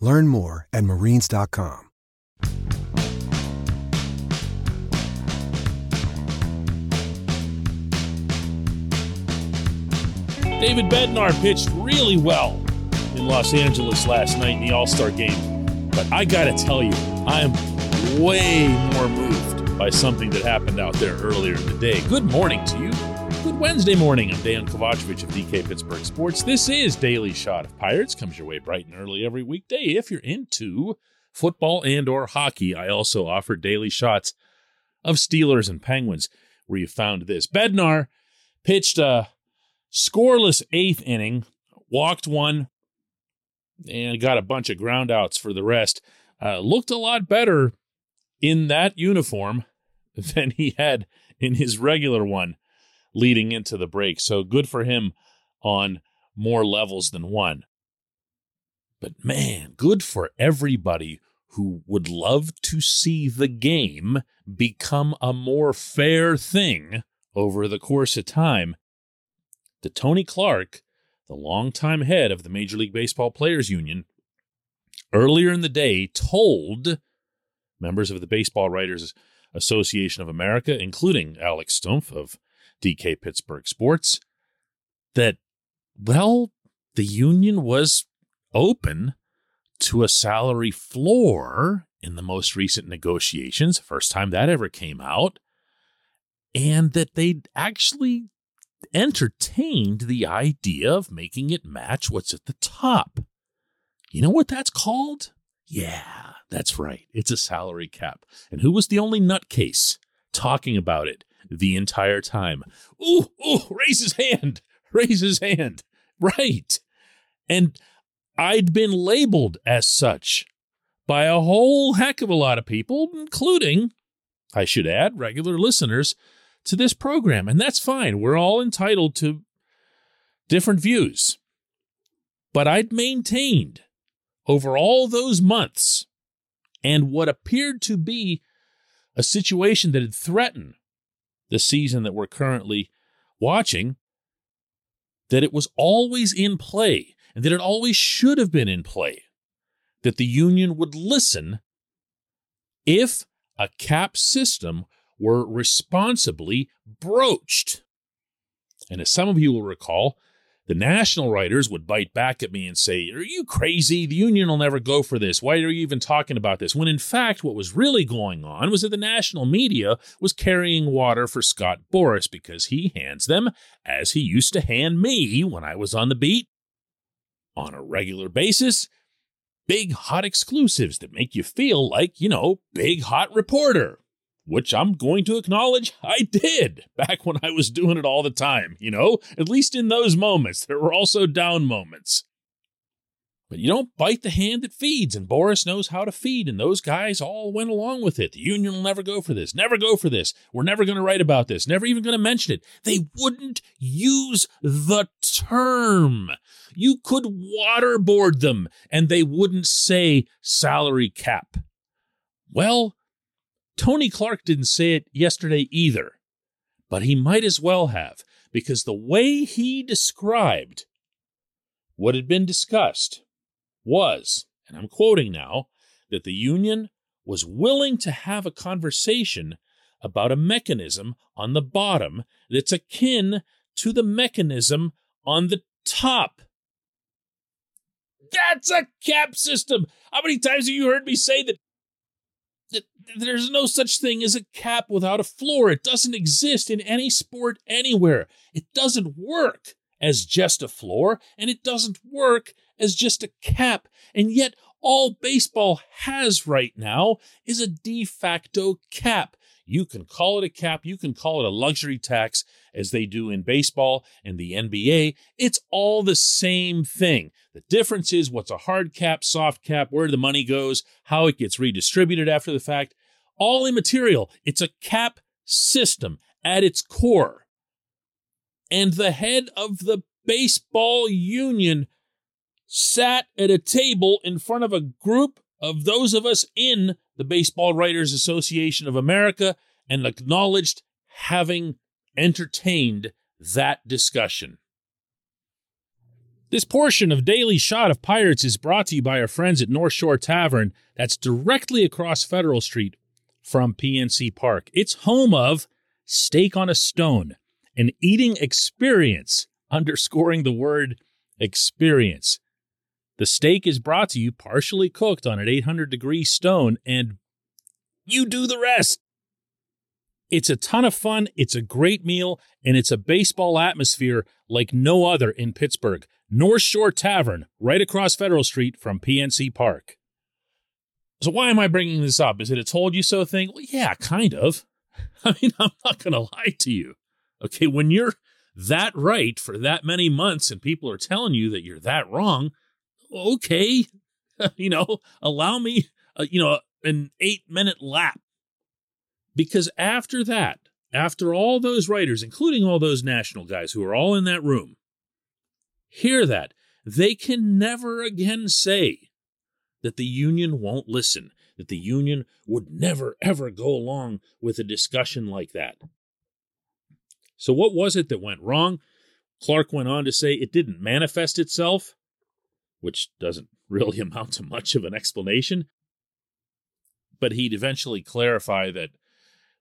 Learn more at marines.com. David Bednar pitched really well in Los Angeles last night in the All Star game. But I got to tell you, I am way more moved by something that happened out there earlier in the day. Good morning to you. Good Wednesday morning. I'm Dan Kovacevic of DK Pittsburgh Sports. This is Daily Shot of Pirates. Comes your way bright and early every weekday. If you're into football and or hockey, I also offer daily shots of Steelers and Penguins where you found this. Bednar pitched a scoreless eighth inning, walked one, and got a bunch of groundouts for the rest. Uh, looked a lot better in that uniform than he had in his regular one leading into the break. So good for him on more levels than one. But man, good for everybody who would love to see the game become a more fair thing over the course of time. The Tony Clark, the longtime head of the Major League Baseball Players Union, earlier in the day told members of the Baseball Writers Association of America, including Alex Stumpf of DK Pittsburgh Sports, that, well, the union was open to a salary floor in the most recent negotiations, first time that ever came out, and that they'd actually entertained the idea of making it match what's at the top. You know what that's called? Yeah, that's right. It's a salary cap. And who was the only nutcase talking about it the entire time? Ooh, ooh, raise his hand, raise his hand. Right. And I'd been labeled as such by a whole heck of a lot of people, including, I should add, regular listeners to this program. And that's fine. We're all entitled to different views. But I'd maintained over all those months and what appeared to be a situation that had threatened the season that we're currently watching that it was always in play and that it always should have been in play that the union would listen if a cap system were responsibly broached. And as some of you will recall, the national writers would bite back at me and say, Are you crazy? The union will never go for this. Why are you even talking about this? When in fact, what was really going on was that the national media was carrying water for Scott Boras because he hands them, as he used to hand me when I was on the beat, on a regular basis, big hot exclusives that make you feel like, you know, big hot reporter which I'm going to acknowledge I did back when I was doing it all the time, you know, at least in those moments. There were also down moments. But you don't bite the hand that feeds, and Boras knows how to feed, and those guys all went along with it. The union will never go for this, never go for this. We're never going to write about this, never even going to mention it. They wouldn't use the term. You could waterboard them, and they wouldn't say salary cap. Well, Tony Clark didn't say it yesterday either, but he might as well have, because the way he described what had been discussed was, and I'm quoting now, that the union was willing to have a conversation about a mechanism on the bottom that's akin to the mechanism on the top. That's a cap system. How many times have you heard me say that there's no such thing as a cap without a floor. It doesn't exist in any sport anywhere. It doesn't work as just a floor, and it doesn't work as just a cap. And yet, all baseball has right now is a de facto cap. You can call it a cap, you can call it a luxury tax, as they do in baseball and the NBA. It's all the same thing. The difference is what's a hard cap, soft cap, where the money goes, how it gets redistributed after the fact. All immaterial. It's a cap system at its core. And the head of the baseball union sat at a table in front of a group of those of us in the Baseball Writers Association of America and acknowledged having entertained that discussion. This portion of Daily Shot of Pirates is brought to you by our friends at North Shore Tavern, that's directly across Federal Street from PNC Park. It's home of Steak on a Stone, an eating experience, underscoring the word experience. The steak is brought to you partially cooked on an 800 degree stone, and you do the rest. It's a ton of fun, it's a great meal, and it's a baseball atmosphere like no other in Pittsburgh. North Shore Tavern, right across Federal Street from PNC Park. So, why am I bringing this up? Is it a told you so thing? Well, yeah, kind of. I mean, I'm not going to lie to you. Okay, when you're that right for that many months and people are telling you that you're that wrong, okay, you know, allow me, uh, you know, an eight minute lap. Because after that, after all those writers, including all those national guys who are all in that room, hear that, they can never again say that the union won't listen, that the union would never, ever go along with a discussion like that. So, what was it that went wrong? Clark went on to say it didn't manifest itself which doesn't really amount to much of an explanation. But he'd eventually clarify that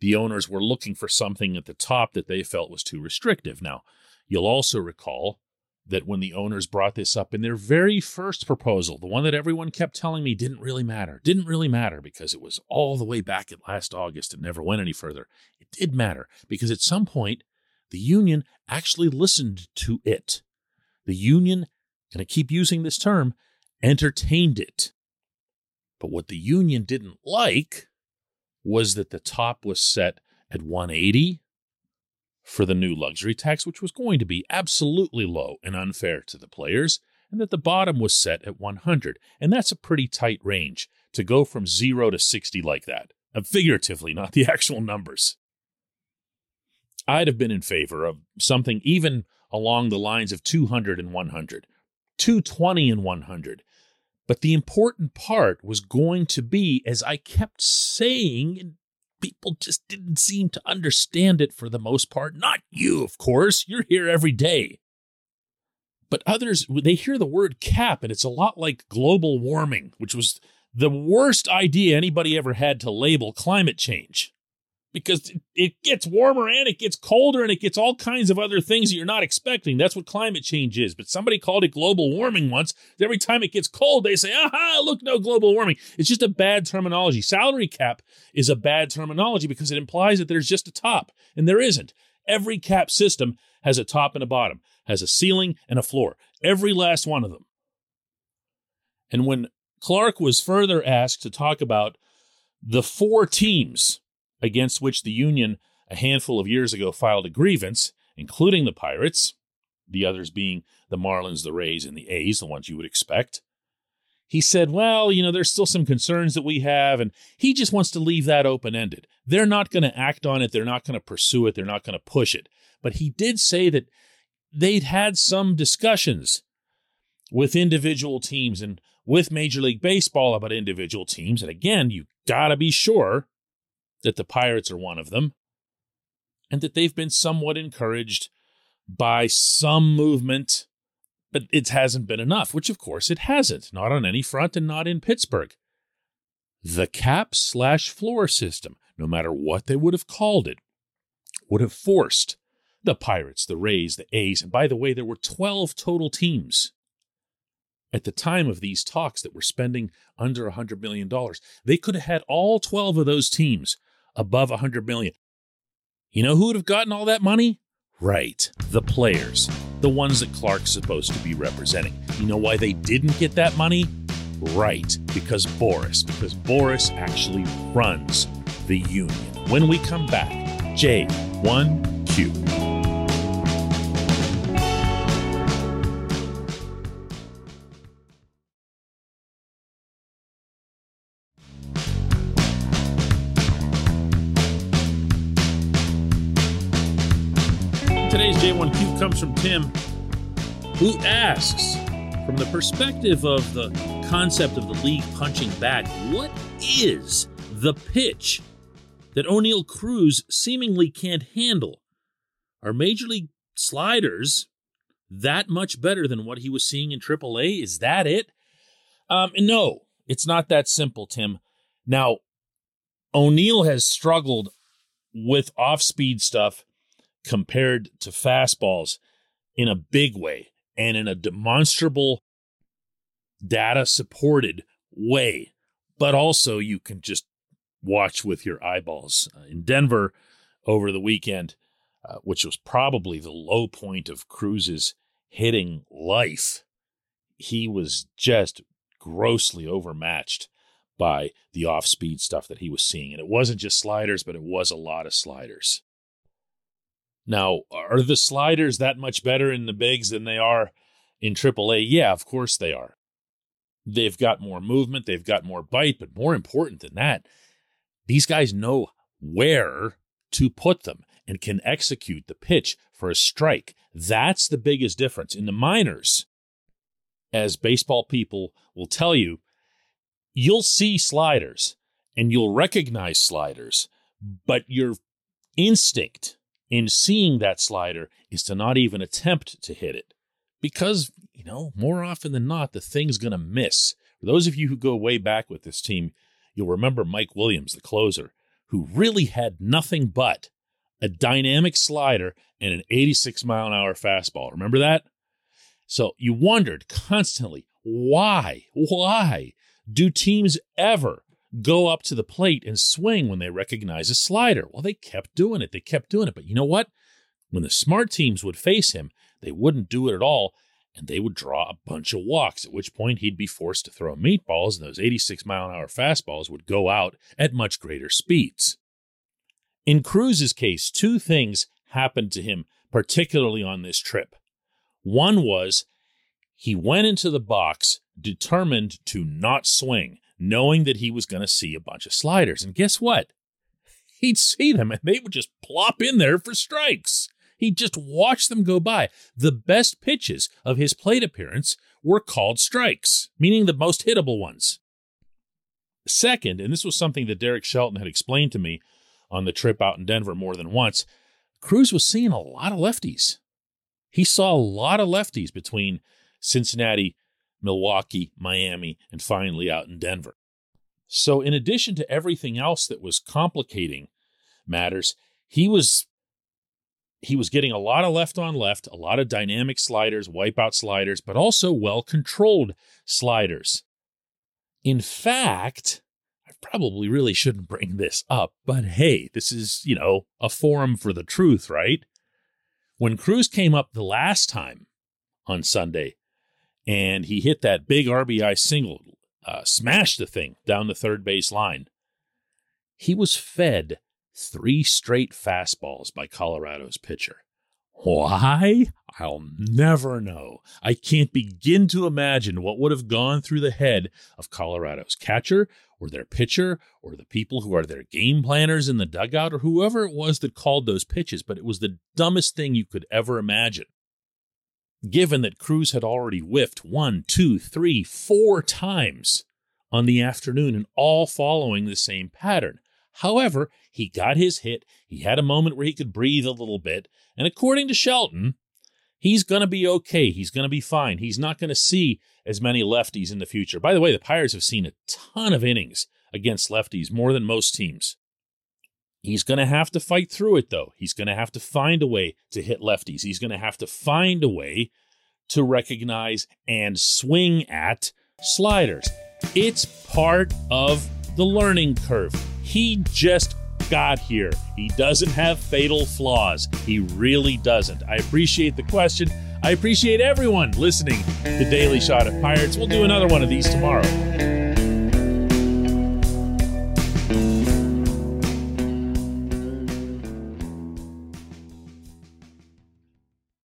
the owners were looking for something at the top that they felt was too restrictive. Now, you'll also recall that when the owners brought this up in their very first proposal, the one that everyone kept telling me didn't really matter, didn't really matter because it was all the way back at last August and never went any further. It did matter because at some point, the union actually listened to it. The union and I keep using this term, entertained it. But what the union didn't like was that the top was set at 180 for the new luxury tax, which was going to be absolutely low and unfair to the players, and that the bottom was set at 100. And that's a pretty tight range to go from zero to 60 like that, uh, figuratively, not the actual numbers. I'd have been in favor of something even along the lines of 200 and 100, 220 and 100. But the important part was going to be, as I kept saying, and people just didn't seem to understand it for the most part. Not you, of course, you're here every day. But others, they hear the word cap, and it's a lot like global warming, which was the worst idea anybody ever had to label climate change because it gets warmer and it gets colder and it gets all kinds of other things that you're not expecting. That's what climate change is. But somebody called it global warming once. Every time it gets cold, they say, aha, look, no global warming. It's just a bad terminology. Salary cap is a bad terminology because it implies that there's just a top, and there isn't. Every cap system has a top and a bottom, has a ceiling and a floor, every last one of them. And when Clark was further asked to talk about the four teams against which the Union a handful of years ago filed a grievance, including the Pirates, the others being the Marlins, the Rays, and the A's, the ones you would expect. He said, Well, you know, there's still some concerns that we have, and he just wants to leave that open ended. They're not going to act on it, they're not going to pursue it, they're not going to push it. But he did say that they'd had some discussions with individual teams and with Major League Baseball about individual teams. And again, you got to be sure that the Pirates are one of them, and that they've been somewhat encouraged by some movement, but it hasn't been enough, which of course it hasn't, not on any front and not in Pittsburgh. The cap slash floor system, no matter what they would have called it, would have forced the Pirates, the Rays, the A's, and by the way, there were 12 total teams. at the time of these talks that were spending under $100 million. They could have had all 12 of those teams above 100 million. You know who would have gotten all that money? Right, the players, the ones that Clark's supposed to be representing. You know why they didn't get that money? Right, because Boras, because Boras actually runs the union. When we come back, J1Q. Today's J1Q comes from Tim, who asks From the perspective of the concept of the league punching back, what is the pitch that Oneil Cruz seemingly can't handle? Are Major League sliders that much better than what he was seeing in AAA? Is that it? Um, no, it's not that simple, Tim. Now, Oneil has struggled with off speed stuff compared to fastballs in a big way and in a demonstrable data supported way. But also, you can just watch with your eyeballs. Uh, in Denver over the weekend, uh, which was probably the low point of Cruz's hitting life, he was just grossly overmatched by the off speed stuff that he was seeing. And it wasn't just sliders, but it was a lot of sliders. Now, are the sliders that much better in the bigs than they are in AAA? Yeah, of course they are. They've got more movement, they've got more bite, but more important than that, these guys know where to put them and can execute the pitch for a strike. That's the biggest difference. In the minors, as baseball people will tell you, you'll see sliders and you'll recognize sliders, but your instinct in seeing that slider is to not even attempt to hit it. Because, you know, more often than not, the thing's going to miss. For those of you who go way back with this team, you'll remember Mike Williams, the closer, who really had nothing but a dynamic slider and an 86 mile an hour fastball. Remember that? So you wondered constantly why, why do teams ever go up to the plate and swing when they recognize a slider. Well, they kept doing it. They kept doing it. But you know what? When the smart teams would face him, they wouldn't do it at all, and they would draw a bunch of walks, at which point he'd be forced to throw meatballs, and those 86 mile an hour fastballs would go out at much greater speeds. In Cruz's case, two things happened to him, particularly on this trip. One was he went into the box determined to not swing knowing that he was going to see a bunch of sliders. And guess what? He'd see them and they would just plop in there for strikes. He'd just watch them go by. The best pitches of his plate appearance were called strikes, meaning the most hittable ones. Second, and this was something that Derek Shelton had explained to me on the trip out in Denver more than once, Cruz was seeing a lot of lefties. He saw a lot of lefties between Cincinnati Milwaukee, Miami, and finally out in Denver. So, in addition to everything else that was complicating matters, he was he was getting a lot of left on left, a lot of dynamic sliders, wipeout sliders, but also well controlled sliders. In fact, I probably really shouldn't bring this up, but hey, this is, you know, a forum for the truth, right? When Cruz came up the last time on Sunday, and he hit that big RBI single, uh, smashed the thing down the third base line. He was fed three straight fastballs by Colorado's pitcher. Why? I'll never know. I can't begin to imagine what would have gone through the head of Colorado's catcher or their pitcher or the people who are their game planners in the dugout or whoever it was that called those pitches, but it was the dumbest thing you could ever imagine given that Cruz had already whiffed one, two, three, four times on the afternoon and all following the same pattern. However, he got his hit. He had a moment where he could breathe a little bit. And according to Shelton, he's going to be okay. He's going to be fine. He's not going to see as many lefties in the future. By the way, the Pirates have seen a ton of innings against lefties, more than most teams. He's going to have to fight through it, though. He's going to have to find a way to hit lefties. He's going to have to find a way to recognize and swing at sliders. It's part of the learning curve. He just got here. He doesn't have fatal flaws. He really doesn't. I appreciate the question. I appreciate everyone listening to Daily Shot of Pirates. We'll do another one of these tomorrow.